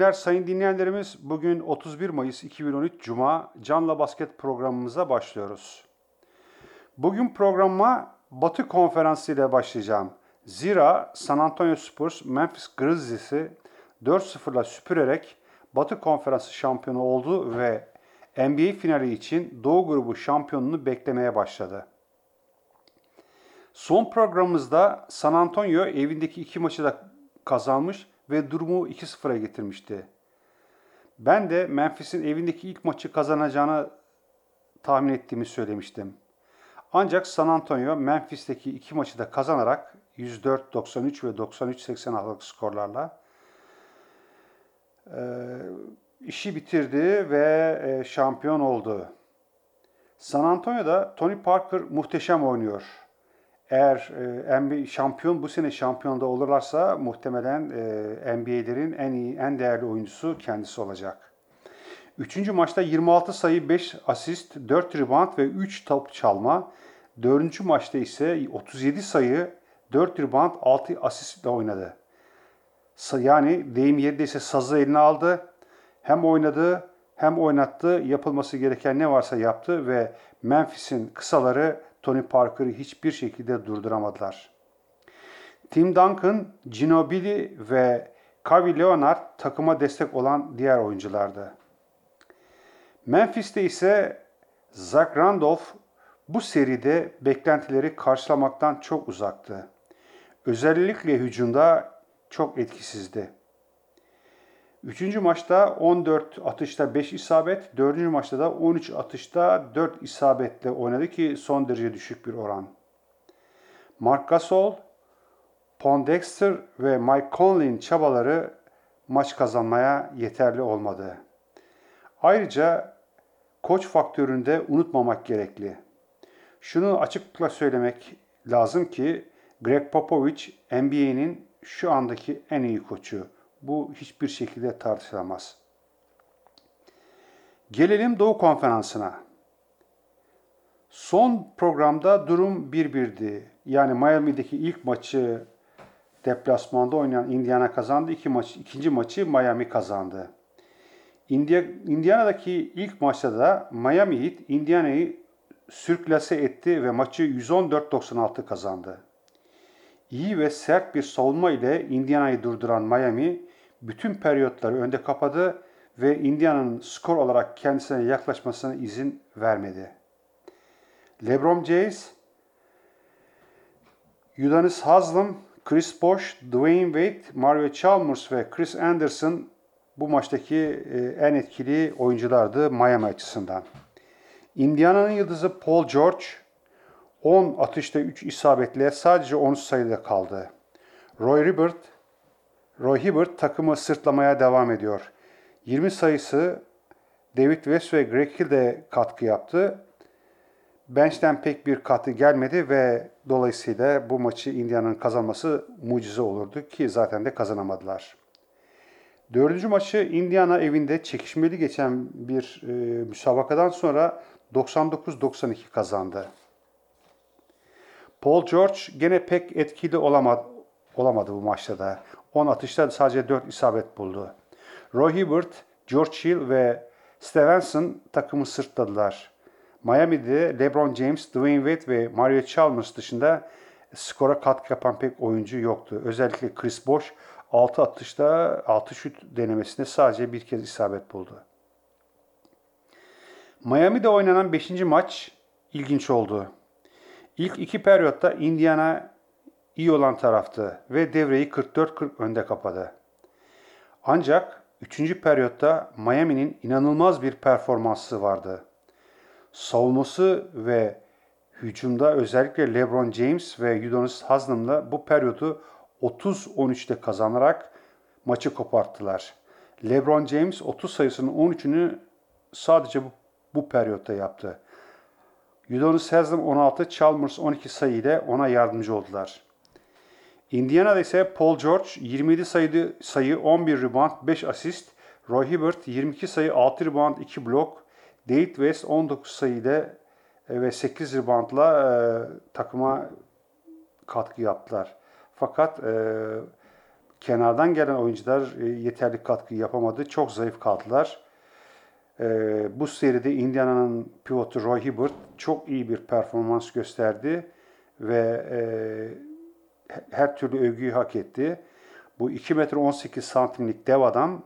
günler sayın dinleyenlerimiz. Bugün 31 Mayıs 2013 Cuma Canla Basket programımıza başlıyoruz. Bugün programa Batı Konferansı ile başlayacağım. Zira San Antonio Spurs Memphis Grizzlies'i 4-0'la süpürerek Batı Konferansı şampiyonu oldu ve NBA finali için Doğu grubu şampiyonunu beklemeye başladı. Son programımızda San Antonio evindeki iki maçı da kazanmış ve durumu 2-0'a getirmişti. Ben de Memphis'in evindeki ilk maçı kazanacağını tahmin ettiğimi söylemiştim. Ancak San Antonio Memphis'teki iki maçı da kazanarak 104-93 ve 93-86'lık skorlarla e, işi bitirdi ve e, şampiyon oldu. San Antonio'da Tony Parker muhteşem oynuyor. Eğer e, NBA şampiyon bu sene şampiyonda olurlarsa muhtemelen e, NBA'lerin en iyi, en değerli oyuncusu kendisi olacak. Üçüncü maçta 26 sayı, 5 asist, 4 rebound ve 3 top çalma. Dördüncü maçta ise 37 sayı, 4 rebound, 6 asistle oynadı. Yani deyim yerdeyse sazı eline aldı. Hem oynadı hem oynattı. Yapılması gereken ne varsa yaptı ve Memphis'in kısaları Tony Parker'ı hiçbir şekilde durduramadılar. Tim Duncan, Ginobili ve Kawhi Leonard takıma destek olan diğer oyunculardı. Memphis'te ise Zach Randolph bu seride beklentileri karşılamaktan çok uzaktı. Özellikle hücumda çok etkisizdi. Üçüncü maçta 14 atışta 5 isabet, dördüncü maçta da 13 atışta 4 isabetle oynadı ki son derece düşük bir oran. Mark Gasol, Pondexter ve Mike Conley'in çabaları maç kazanmaya yeterli olmadı. Ayrıca koç faktöründe unutmamak gerekli. Şunu açıklıkla söylemek lazım ki Greg Popovich NBA'nin şu andaki en iyi koçu. Bu hiçbir şekilde tartışılamaz. Gelelim Doğu Konferansı'na. Son programda durum 1-1'di. Yani Miami'deki ilk maçı deplasmanda oynayan Indiana kazandı. İki maç, ikinci maçı Miami kazandı. Indiana'daki ilk maçta da Miami Heat Indiana'yı sürklase etti ve maçı 114-96 kazandı. İyi ve sert bir savunma ile Indiana'yı durduran Miami bütün periyotları önde kapadı ve Indiana'nın skor olarak kendisine yaklaşmasına izin vermedi. LeBron James, Udonis Haslem, Chris Bosh, Dwayne Wade, Mario Chalmers ve Chris Anderson bu maçtaki e, en etkili oyunculardı Miami açısından. Indiana'nın yıldızı Paul George 10 atışta 3 isabetle sadece 13 sayıda kaldı. Roy Hibbert Roy Hibbert takımı sırtlamaya devam ediyor. 20 sayısı David West ve Greg Hill de katkı yaptı. Bench'ten pek bir katkı gelmedi ve dolayısıyla bu maçı Indiana'nın kazanması mucize olurdu ki zaten de kazanamadılar. Dördüncü maçı Indiana evinde çekişmeli geçen bir e, müsabakadan sonra 99-92 kazandı. Paul George gene pek etkili olamadı, olamadı bu maçta da. 10 atışta sadece 4 isabet buldu. Roy Hibbert, George Hill ve Stevenson takımı sırtladılar. Miami'de LeBron James, Dwayne Wade ve Mario Chalmers dışında skora katkı yapan pek oyuncu yoktu. Özellikle Chris Bosh 6 atışta 6 şut denemesinde sadece bir kez isabet buldu. Miami'de oynanan 5. maç ilginç oldu. İlk iki periyotta Indiana iyi olan taraftı ve devreyi 44-40 önde kapadı. Ancak 3. periyotta Miami'nin inanılmaz bir performansı vardı. Savunması ve hücumda özellikle LeBron James ve Udonis Haslam'la bu periyodu 30-13'te kazanarak maçı koparttılar. LeBron James 30 sayısının 13'ünü sadece bu, bu periyotta yaptı. Udonis Haslem 16, Chalmers 12 sayı ile ona yardımcı oldular. Indiana'da ise Paul George 27 sayı, sayı 11 rebound 5 asist, Roy Hibbert 22 sayı 6 rebound 2 blok, David West 19 sayı ile e, ve 8 reboundla e, takıma katkı yaptılar. Fakat e, kenardan gelen oyuncular e, yeterli katkı yapamadı. Çok zayıf kaldılar. E, bu seride Indiana'nın pivotu Roy Hibbert çok iyi bir performans gösterdi ve e, her türlü övgüyü hak etti. Bu 2 metre 18 santimlik dev adam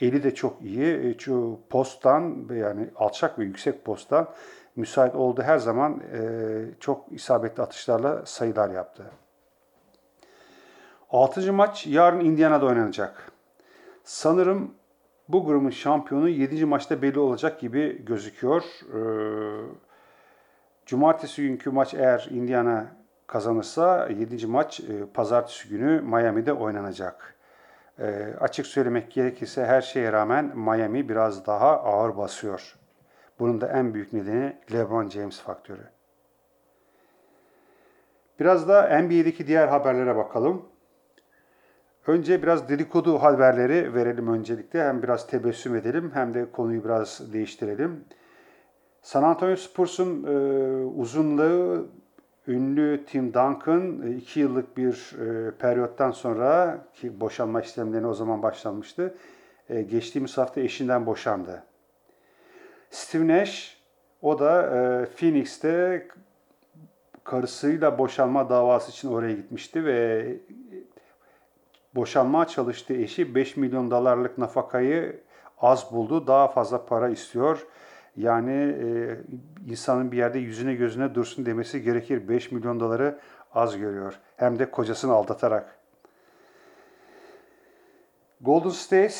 eli de çok iyi. Şu posttan yani alçak ve yüksek posttan müsait olduğu her zaman çok isabetli atışlarla sayılar yaptı. Altıncı maç yarın Indiana'da oynanacak. Sanırım bu grubun şampiyonu 7. maçta belli olacak gibi gözüküyor. Ee, cumartesi günkü maç eğer Indiana kazanırsa 7. maç e, pazartesi günü Miami'de oynanacak. E, açık söylemek gerekirse her şeye rağmen Miami biraz daha ağır basıyor. Bunun da en büyük nedeni LeBron James faktörü. Biraz da NBA'deki diğer haberlere bakalım. Önce biraz dedikodu haberleri verelim öncelikle. Hem biraz tebessüm edelim hem de konuyu biraz değiştirelim. San Antonio Spurs'un e, uzunluğu ünlü Tim Duncan 2 e, yıllık bir e, periyottan sonra ki boşanma işlemlerine o zaman başlanmıştı. E, geçtiğimiz hafta eşinden boşandı. Steve Nash o da e, Phoenix'te karısıyla boşanma davası için oraya gitmişti ve boşanmaya çalıştığı eşi 5 milyon dolarlık nafakayı az buldu. Daha fazla para istiyor. Yani e, insanın bir yerde yüzüne gözüne dursun demesi gerekir. 5 milyon doları az görüyor. Hem de kocasını aldatarak. Golden State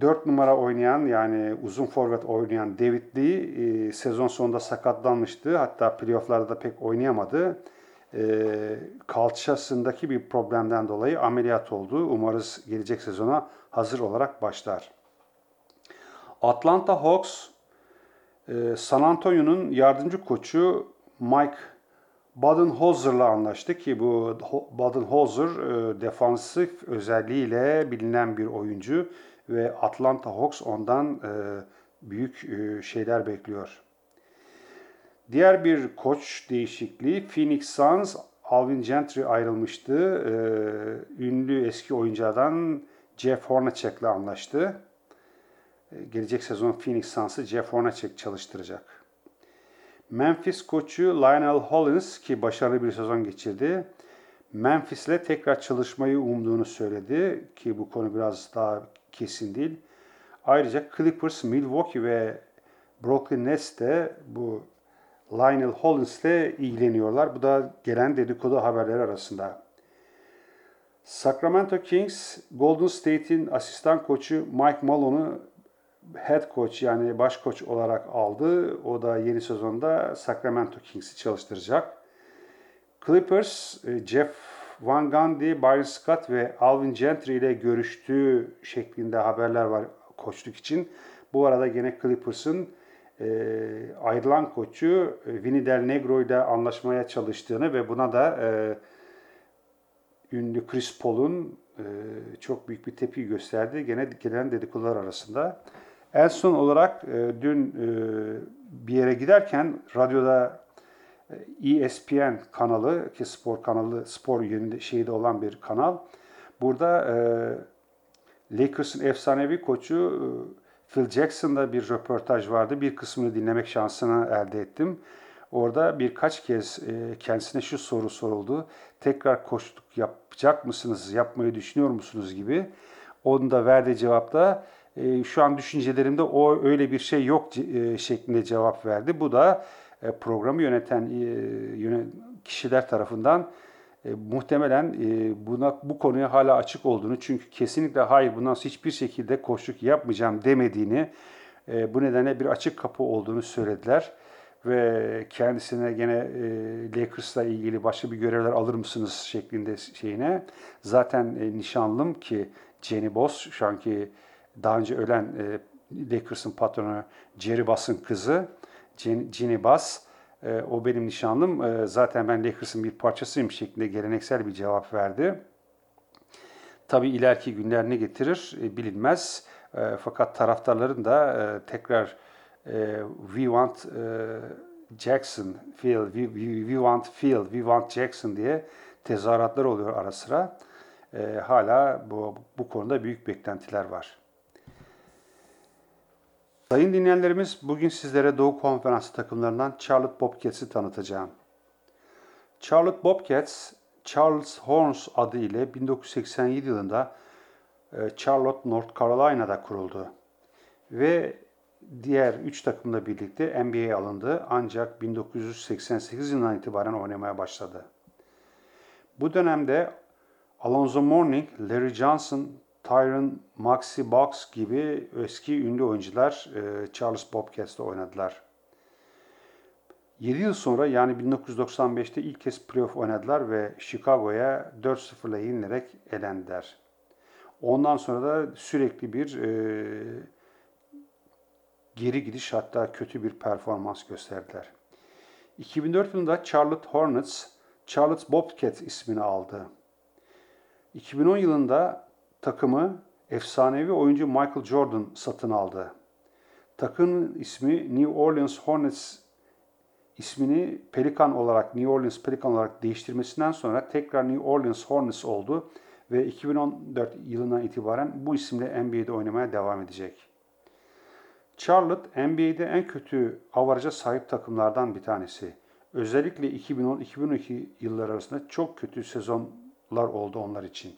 4 numara oynayan yani uzun forvet oynayan David Lee e, sezon sonunda sakatlanmıştı. Hatta playofflarda da pek oynayamadı e, kalçasındaki bir problemden dolayı ameliyat oldu. Umarız gelecek sezona hazır olarak başlar. Atlanta Hawks e, San Antonio'nun yardımcı koçu Mike Budenholzer'la anlaştı ki bu Budenholzer e, defansif özelliğiyle bilinen bir oyuncu ve Atlanta Hawks ondan e, büyük şeyler bekliyor. Diğer bir koç değişikliği Phoenix Suns Alvin Gentry ayrılmıştı. Ünlü eski oyunculardan Jeff Hornacek'le anlaştı. Ee, gelecek sezon Phoenix Suns'ı Jeff Hornacek çalıştıracak. Memphis koçu Lionel Hollins ki başarılı bir sezon geçirdi. Memphis'le tekrar çalışmayı umduğunu söyledi ki bu konu biraz daha kesin değil. Ayrıca Clippers, Milwaukee ve Brooklyn Nets de bu Lionel Hollins ile ilgileniyorlar. Bu da gelen dedikodu haberleri arasında. Sacramento Kings, Golden State'in asistan koçu Mike Malone'u head coach yani baş koç olarak aldı. O da yeni sezonda Sacramento Kings'i çalıştıracak. Clippers, e, Jeff Van Gundy, Byron Scott ve Alvin Gentry ile görüştüğü şeklinde haberler var koçluk için. Bu arada gene Clippers'ın e, ayrılan koçu e, Vinny Del Negro ile anlaşmaya çalıştığını ve buna da e, ünlü Chris Paul'un e, çok büyük bir tepki gösterdi. Gene gelen dedikodular arasında. En son olarak e, dün e, bir yere giderken radyoda ESPN e kanalı ki spor kanalı spor yönünde şeyde olan bir kanal. Burada e, Lakers'ın efsanevi koçu Phil Jackson'da bir röportaj vardı. Bir kısmını dinlemek şansını elde ettim. Orada birkaç kez kendisine şu soru soruldu. Tekrar koştuk yapacak mısınız, yapmayı düşünüyor musunuz gibi. Onun da verdiği cevapta e, şu an düşüncelerimde o öyle bir şey yok e, şeklinde cevap verdi. Bu da programı yöneten kişiler tarafından e, muhtemelen e, buna bu konuya hala açık olduğunu çünkü kesinlikle hayır bundan sonra hiçbir şekilde koşuk yapmayacağım demediğini e, bu nedenle bir açık kapı olduğunu söylediler ve kendisine gene e, Lakers'la ilgili başka bir görevler alır mısınız şeklinde şeyine zaten e, nişanlım ki Jenny Boss şu anki daha önce ölen e, Lakers'ın patronu Jerry Bass'ın kızı Jenny Bass e, o benim nişanlım. E, zaten ben Lakers'ın bir parçasıyım şeklinde geleneksel bir cevap verdi. Tabii ileriki günler ne getirir e, bilinmez. E, fakat taraftarların da e, tekrar e, we want e, Jackson, Phil, we, we, we want Phil, we want Jackson diye tezahüratlar oluyor ara sıra. e, hala bu, bu konuda büyük beklentiler var. Sayın dinleyenlerimiz bugün sizlere Doğu Konferansı takımlarından Charlotte Bobcats'i tanıtacağım. Charlotte Bobcats, Charles Horns adı ile 1987 yılında e, Charlotte, North Carolina'da kuruldu. Ve diğer 3 takımla birlikte NBA'ye alındı ancak 1988 yılından itibaren oynamaya başladı. Bu dönemde Alonzo Mourning, Larry Johnson, Tyron Maxi Box gibi eski ünlü oyuncular e, Charles Bobcats'te oynadılar. 7 yıl sonra yani 1995'te ilk kez playoff oynadılar ve Chicago'ya 4-0 ile yenilerek elendiler. Ondan sonra da sürekli bir e, geri gidiş hatta kötü bir performans gösterdiler. 2004 yılında Charlotte Hornets, Charlotte Bobcats ismini aldı. 2010 yılında takımı efsanevi oyuncu Michael Jordan satın aldı. Takımın ismi New Orleans Hornets ismini Pelikan olarak New Orleans Pelikan olarak değiştirmesinden sonra tekrar New Orleans Hornets oldu ve 2014 yılından itibaren bu isimle NBA'de oynamaya devam edecek. Charlotte NBA'de en kötü avaraja sahip takımlardan bir tanesi. Özellikle 2010-2012 yılları arasında çok kötü sezonlar oldu onlar için.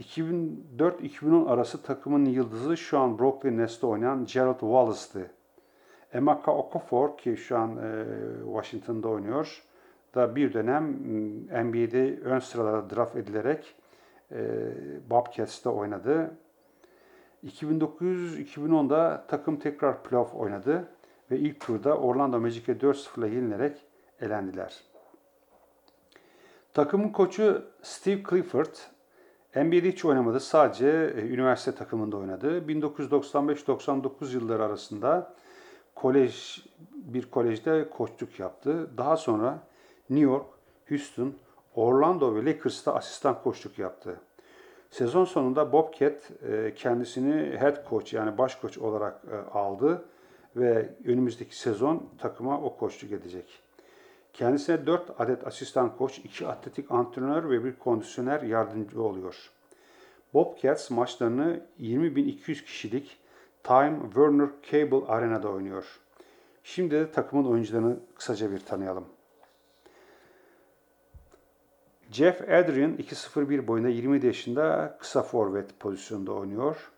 2004-2010 arası takımın yıldızı şu an Brooklyn Nets'te oynayan Gerald Wallace'tı. Emeka Okafor ki şu an e, Washington'da oynuyor da bir dönem NBA'de ön sıralara draft edilerek e, Bobcats'te oynadı. 2009-2010'da takım tekrar playoff oynadı ve ilk turda Orlando Magic'e 4-0 ile yenilerek elendiler. Takımın koçu Steve Clifford NBA'de hiç oynamadı. Sadece e, üniversite takımında oynadı. 1995-99 yılları arasında kolej bir kolejde koçluk yaptı. Daha sonra New York, Houston, Orlando ve Lakers'ta asistan koçluk yaptı. Sezon sonunda Bobcat e, kendisini head coach yani baş koç olarak e, aldı ve önümüzdeki sezon takıma o koçluk edecek. Kendisine 4 adet asistan koç, 2 atletik antrenör ve bir kondisyoner yardımcı oluyor. Bobcats maçlarını 20.200 kişilik Time Warner Cable Arena'da oynuyor. Şimdi de takımın oyuncularını kısaca bir tanıyalım. Jeff Adrian 2.01 boyunda 27 yaşında kısa forvet pozisyonda oynuyor.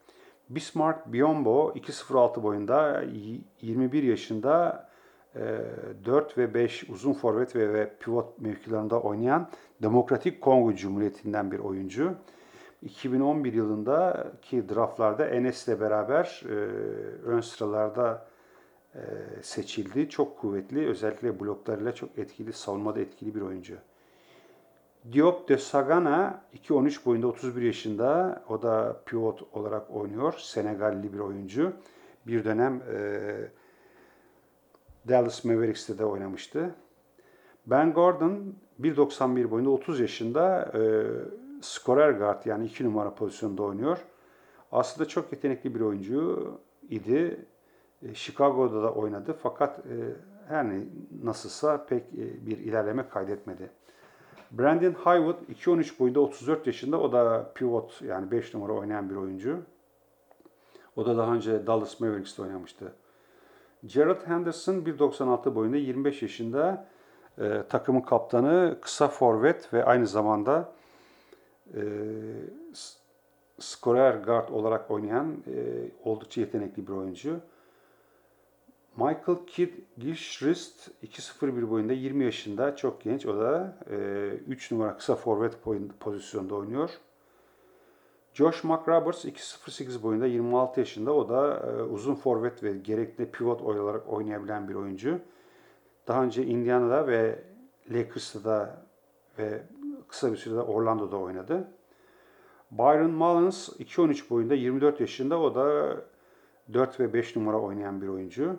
Bismarck Biombo 2.06 boyunda 21 yaşında 4 e, ve 5 uzun forvet ve, ve pivot mevkilerinde oynayan Demokratik Kongo Cumhuriyeti'nden bir oyuncu. 2011 yılındaki draftlarda Enes ile beraber e, ön sıralarda e, seçildi. Çok kuvvetli, özellikle bloklarıyla çok etkili, savunmada etkili bir oyuncu. Diop de Sagana 2-13 boyunda 31 yaşında. O da pivot olarak oynuyor. Senegalli bir oyuncu. Bir dönem e, Dallas Mavericks'te de oynamıştı. Ben Gordon 1.91 boyunda 30 yaşında e, skorer guard yani 2 numara pozisyonda oynuyor. Aslında çok yetenekli bir oyuncu idi. E, Chicago'da da oynadı fakat e, ne nasılsa pek e, bir ilerleme kaydetmedi. Brandon Haywood 2.13 boyunda 34 yaşında. O da pivot yani 5 numara oynayan bir oyuncu. O da daha önce Dallas Mavericks'te oynamıştı. Gerald Henderson 1.96 boyunda 25 yaşında e, takımın kaptanı, kısa forvet ve aynı zamanda e, skorer guard olarak oynayan e, oldukça yetenekli bir oyuncu. Michael Kidd Gilchrist 2.01 boyunda 20 yaşında çok genç. O da e, 3 numara kısa forvet pozisyonda oynuyor. Josh McRoberts 2.08 boyunda 26 yaşında. O da e, uzun forvet ve gerekli pivot olarak oynayabilen bir oyuncu. Daha önce Indiana'da ve Lakers'ta ve kısa bir sürede Orlando'da oynadı. Byron Mullins 2.13 boyunda 24 yaşında. O da 4 ve 5 numara oynayan bir oyuncu.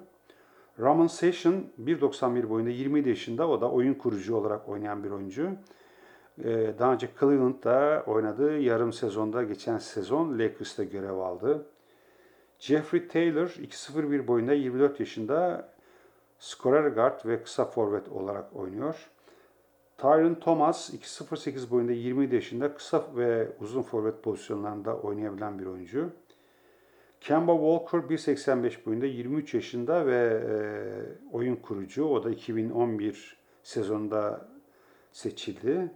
Ramon Session 1.91 boyunda 27 yaşında. O da oyun kurucu olarak oynayan bir oyuncu. Ee, daha önce Cleveland'da oynadı. Yarım sezonda geçen sezon Lakers'ta görev aldı. Jeffrey Taylor 2.01 boyunda 24 yaşında skorer guard ve kısa forvet olarak oynuyor. Tyron Thomas 2.08 boyunda 27 yaşında kısa ve uzun forvet pozisyonlarında oynayabilen bir oyuncu. Kemba Walker 1.85 boyunda 23 yaşında ve e, oyun kurucu. O da 2011 sezonunda seçildi.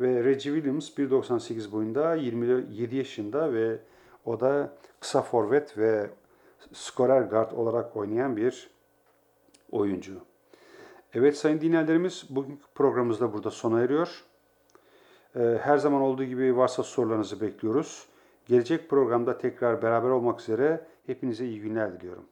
Ve Reggie Williams 1.98 boyunda 27 yaşında ve o da kısa forvet ve skorer guard olarak oynayan bir oyuncu. Evet sayın dinleyenlerimiz bugünkü programımız da burada sona eriyor. Ee, her zaman olduğu gibi varsa sorularınızı bekliyoruz. Gelecek programda tekrar beraber olmak üzere hepinize iyi günler diliyorum.